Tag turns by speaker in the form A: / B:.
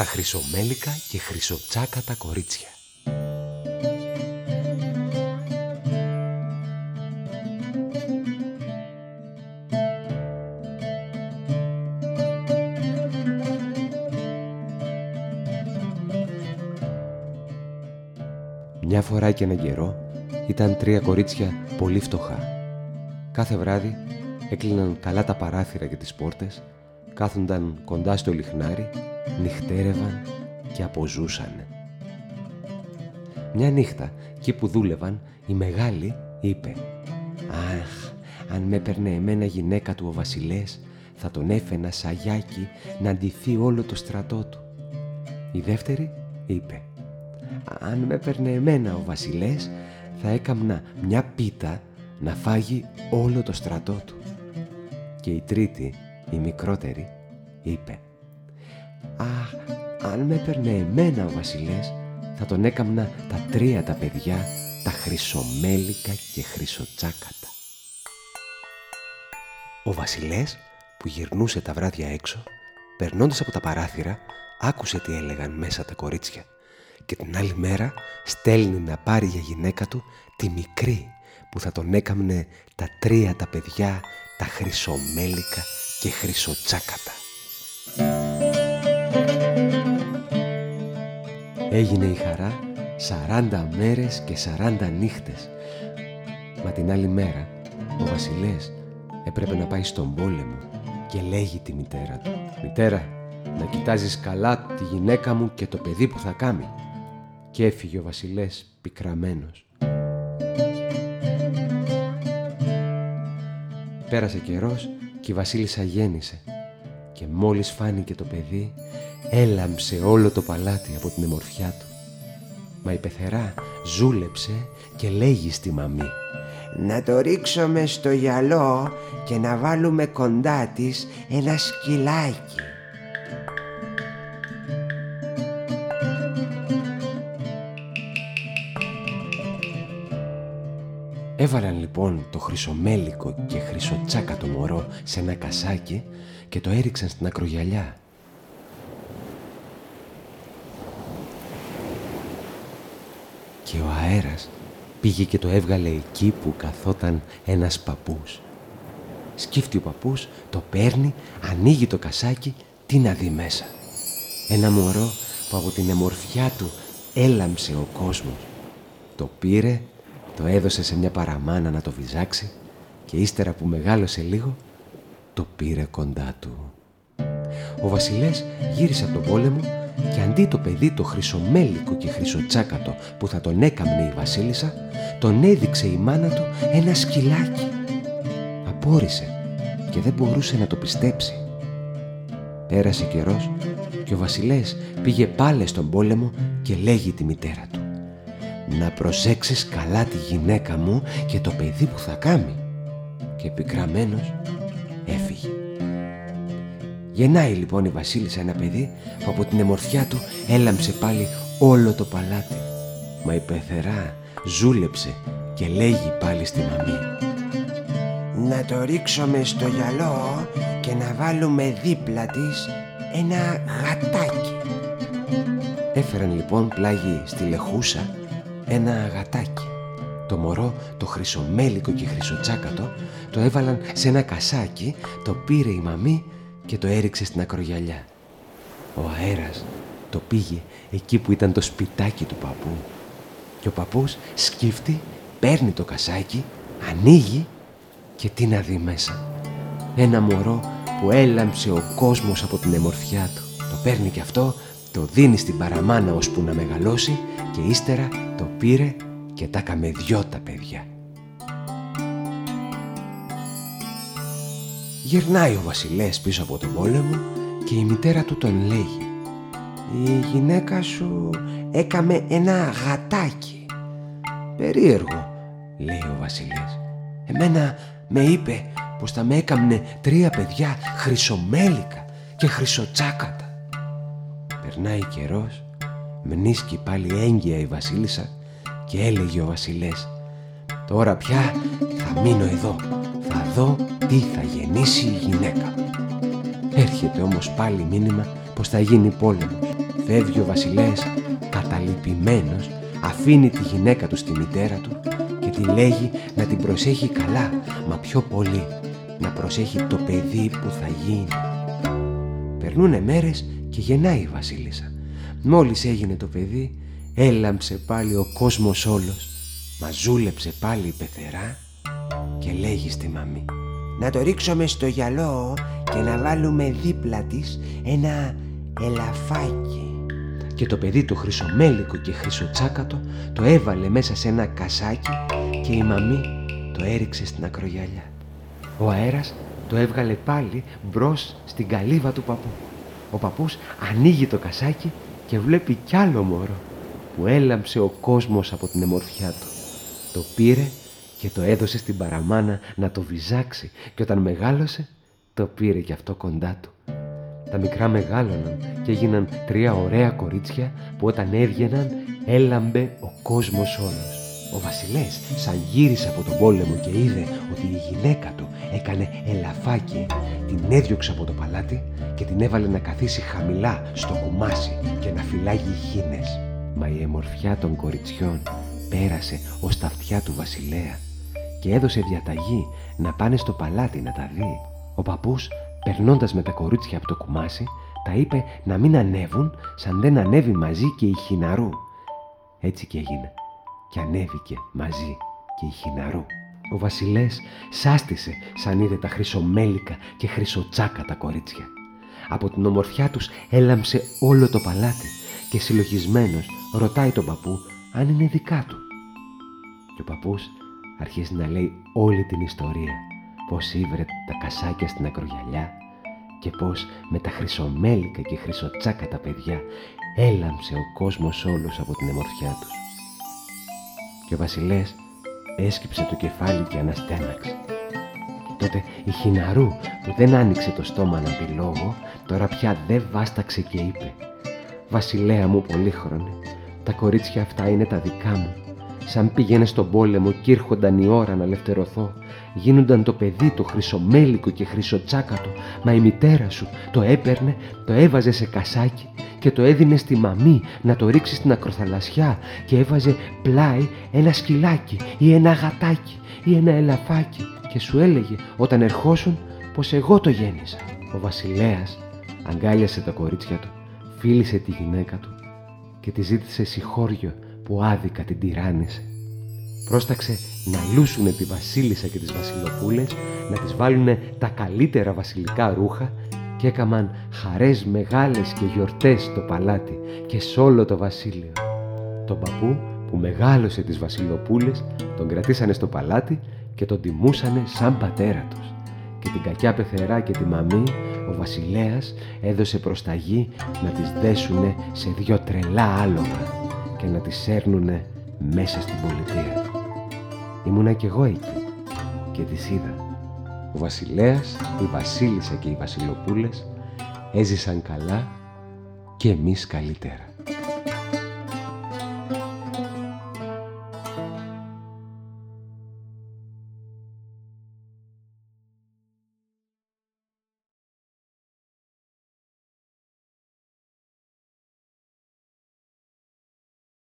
A: τα χρυσομέλικα και χρυσοτσάκατα κορίτσια. Μια φορά και έναν καιρό ήταν τρία κορίτσια πολύ φτωχά. Κάθε βράδυ έκλειναν καλά τα παράθυρα και τις πόρτες, κάθονταν κοντά στο λιχνάρι, νυχτέρευαν και αποζούσαν. Μια νύχτα, εκεί που δούλευαν, η μεγάλη είπε «Αχ, αν με έπαιρνε εμένα γυναίκα του ο βασιλές, θα τον έφαινα σαγιάκι να ντυθεί όλο το στρατό του». Η δεύτερη είπε αν με έπαιρνε εμένα ο βασιλές θα έκαμνα μια πίτα να φάγει όλο το στρατό του. Και η τρίτη, η μικρότερη, είπε «Αχ, αν με έπαιρνε εμένα ο βασιλές θα τον έκαμνα τα τρία τα παιδιά, τα χρυσομέλικα και χρυσοτσάκατα». Ο βασιλές που γυρνούσε τα βράδια έξω, περνώντας από τα παράθυρα, άκουσε τι έλεγαν μέσα τα κορίτσια και την άλλη μέρα στέλνει να πάρει για γυναίκα του τη μικρή που θα τον έκαμνε τα τρία τα παιδιά, τα χρυσομέλικα και χρυσοτσάκατα. Έγινε η χαρά 40 μέρες και 40 νύχτες. Μα την άλλη μέρα ο βασιλές έπρεπε να πάει στον πόλεμο και λέγει τη μητέρα του «Μητέρα, να κοιτάζεις καλά τη γυναίκα μου και το παιδί που θα κάνει» και έφυγε ο βασιλές πικραμένος. Πέρασε καιρός και η βασίλισσα γέννησε και μόλις φάνηκε το παιδί έλαμψε όλο το παλάτι από την εμορφιά του. Μα η πεθερά ζούλεψε και λέγει στη μαμή
B: «Να το ρίξουμε στο γυαλό και να βάλουμε κοντά της ένα σκυλάκι».
A: Έβαλαν λοιπόν το χρυσομέλικο και χρυσοτσάκατο μωρό σε ένα κασάκι και το έριξαν στην ακρογιαλιά. Και ο αέρας πήγε και το έβγαλε εκεί που καθόταν ένας παππούς. Σκύφτει ο παππούς, το παίρνει, ανοίγει το κασάκι, τι να δει μέσα. Ένα μωρό που από την εμορφιά του έλαμψε ο κόσμος. Το πήρε το έδωσε σε μια παραμάνα να το βυζάξει και ύστερα που μεγάλωσε λίγο, το πήρε κοντά του. Ο βασιλές γύρισε από τον πόλεμο και αντί το παιδί το χρυσομέλικο και χρυσοτσάκατο που θα τον έκαμνε η βασίλισσα, τον έδειξε η μάνα του ένα σκυλάκι. Απόρρισε και δεν μπορούσε να το πιστέψει. Πέρασε καιρός και ο βασιλές πήγε πάλι στον πόλεμο και λέγει τη μητέρα του να προσέξεις καλά τη γυναίκα μου και το παιδί που θα κάνει. Και πικραμένος έφυγε. Γεννάει λοιπόν η βασίλισσα ένα παιδί που από την εμορφιά του έλαμψε πάλι όλο το παλάτι. Μα η πεθερά ζούλεψε και λέγει πάλι στη μαμή.
B: Να το ρίξουμε στο γυαλό και να βάλουμε δίπλα της ένα γατάκι.
A: Έφεραν λοιπόν πλάγι στη λεχούσα ένα αγατάκι. Το μωρό, το χρυσομέλικο και χρυσοτσάκατο, το έβαλαν σε ένα κασάκι, το πήρε η μαμή και το έριξε στην ακρογιαλιά. Ο αέρας το πήγε εκεί που ήταν το σπιτάκι του παππού. Και ο παππούς σκύφτει, παίρνει το κασάκι, ανοίγει και τι να δει μέσα. Ένα μωρό που έλαμψε ο κόσμος από την εμορφιά του. Το παίρνει και αυτό, το δίνει στην παραμάνα ώσπου να μεγαλώσει και ύστερα το πήρε και τα καμε δυο τα παιδιά. Γυρνάει ο βασιλέας πίσω από τον πόλεμο και η μητέρα του τον λέγει
B: «Η γυναίκα σου έκαμε ένα γατάκι».
A: «Περίεργο», λέει ο βασιλέας. «Εμένα με είπε πως θα με έκαμνε τρία παιδιά χρυσομέλικα και χρυσοτσάκατα». Περνάει καιρός Μνήσκει πάλι έγκυα η βασίλισσα και έλεγε ο βασιλές «Τώρα πια θα μείνω εδώ, θα δω τι θα γεννήσει η γυναίκα». Έρχεται όμως πάλι μήνυμα πως θα γίνει πόλεμος. Φεύγει ο βασιλέας καταλυπημένος, αφήνει τη γυναίκα του στη μητέρα του και τη λέγει να την προσέχει καλά, μα πιο πολύ να προσέχει το παιδί που θα γίνει. Περνούνε μέρες και γεννάει η βασίλισσα. Μόλις έγινε το παιδί, έλαμψε πάλι ο κόσμος όλος, μαζούλεψε πάλι η πεθερά και λέγει στη μαμή
B: «Να το ρίξουμε στο γυαλό και να βάλουμε δίπλα της ένα ελαφάκι».
A: Και το παιδί του χρυσομέλικο και χρυσοτσάκατο το έβαλε μέσα σε ένα κασάκι και η μαμή το έριξε στην ακρογιαλιά. Ο αέρας το έβγαλε πάλι μπρος στην καλύβα του παππού. Ο παππούς ανοίγει το κασάκι και βλέπει κι άλλο μωρό που έλαμψε ο κόσμος από την εμορφιά του. Το πήρε και το έδωσε στην παραμάνα να το βυζάξει και όταν μεγάλωσε το πήρε κι αυτό κοντά του. Τα μικρά μεγάλωναν και έγιναν τρία ωραία κορίτσια που όταν έβγαιναν έλαμπε ο κόσμος όλος. Ο βασιλές σαν γύρισε από τον πόλεμο και είδε ότι η γυναίκα του έκανε ελαφάκι, την έδιωξε από το παλάτι και την έβαλε να καθίσει χαμηλά στο κουμάσι και να φυλάγει χίνες. Μα η εμορφιά των κοριτσιών πέρασε ως τα αυτιά του βασιλέα και έδωσε διαταγή να πάνε στο παλάτι να τα δει. Ο παππούς, περνώντας με τα κορίτσια από το κουμάσι, τα είπε να μην ανέβουν σαν δεν ανέβει μαζί και η Χιναρού. Έτσι και έγινε και ανέβηκε μαζί και η Χιναρού. Ο βασιλές σάστησε σαν είδε τα χρυσομέλικα και χρυσοτσάκα τα κορίτσια. Από την ομορφιά τους έλαμψε όλο το παλάτι και συλλογισμένος ρωτάει τον παππού αν είναι δικά του. Και ο παππούς αρχίζει να λέει όλη την ιστορία πως ήβρε τα κασάκια στην ακρογιαλιά και πως με τα χρυσομέλικα και χρυσοτσάκα τα παιδιά έλαμψε ο κόσμος όλος από την εμορφιά τους. Και ο βασιλές έσκυψε το κεφάλι και αναστέναξε. Τότε η Χιναρού που δεν άνοιξε το στόμα να πει λόγο τώρα πια δεν βάσταξε και είπε «Βασιλέα μου πολύχρονε, τα κορίτσια αυτά είναι τα δικά μου Σαν πήγαινε στον πόλεμο και ήρχονταν η ώρα να λευτερωθώ. Γίνονταν το παιδί το χρυσομέλικο και χρυσοτσάκατο, μα η μητέρα σου το έπαιρνε, το έβαζε σε κασάκι και το έδινε στη μαμή να το ρίξει στην ακροθαλασσιά και έβαζε πλάι ένα σκυλάκι ή ένα γατάκι ή ένα ελαφάκι και σου έλεγε όταν ερχόσουν πως εγώ το γέννησα. Ο βασιλέας αγκάλιασε τα κορίτσια του, φίλησε τη γυναίκα του και τη ζήτησε συγχώριο που άδικα την τυράννησε. Πρόσταξε να λούσουνε τη βασίλισσα και τις βασιλοπούλες, να τις βάλουνε τα καλύτερα βασιλικά ρούχα και έκαμαν χαρές μεγάλες και γιορτές στο παλάτι και σ' όλο το βασίλειο. Τον παππού που μεγάλωσε τις βασιλοπούλες τον κρατήσανε στο παλάτι και τον τιμούσανε σαν πατέρα τους. Και την κακιά πεθερά και τη μαμή ο βασιλέας έδωσε προσταγή να τις δέσουνε σε δυο τρελά άλογα και να τις έρνουνε μέσα στην πολιτεία. Ήμουνα κι εγώ εκεί και τις είδα. Ο βασιλέας, η βασίλισσα και οι βασιλοπούλες έζησαν καλά και εμείς καλύτερα.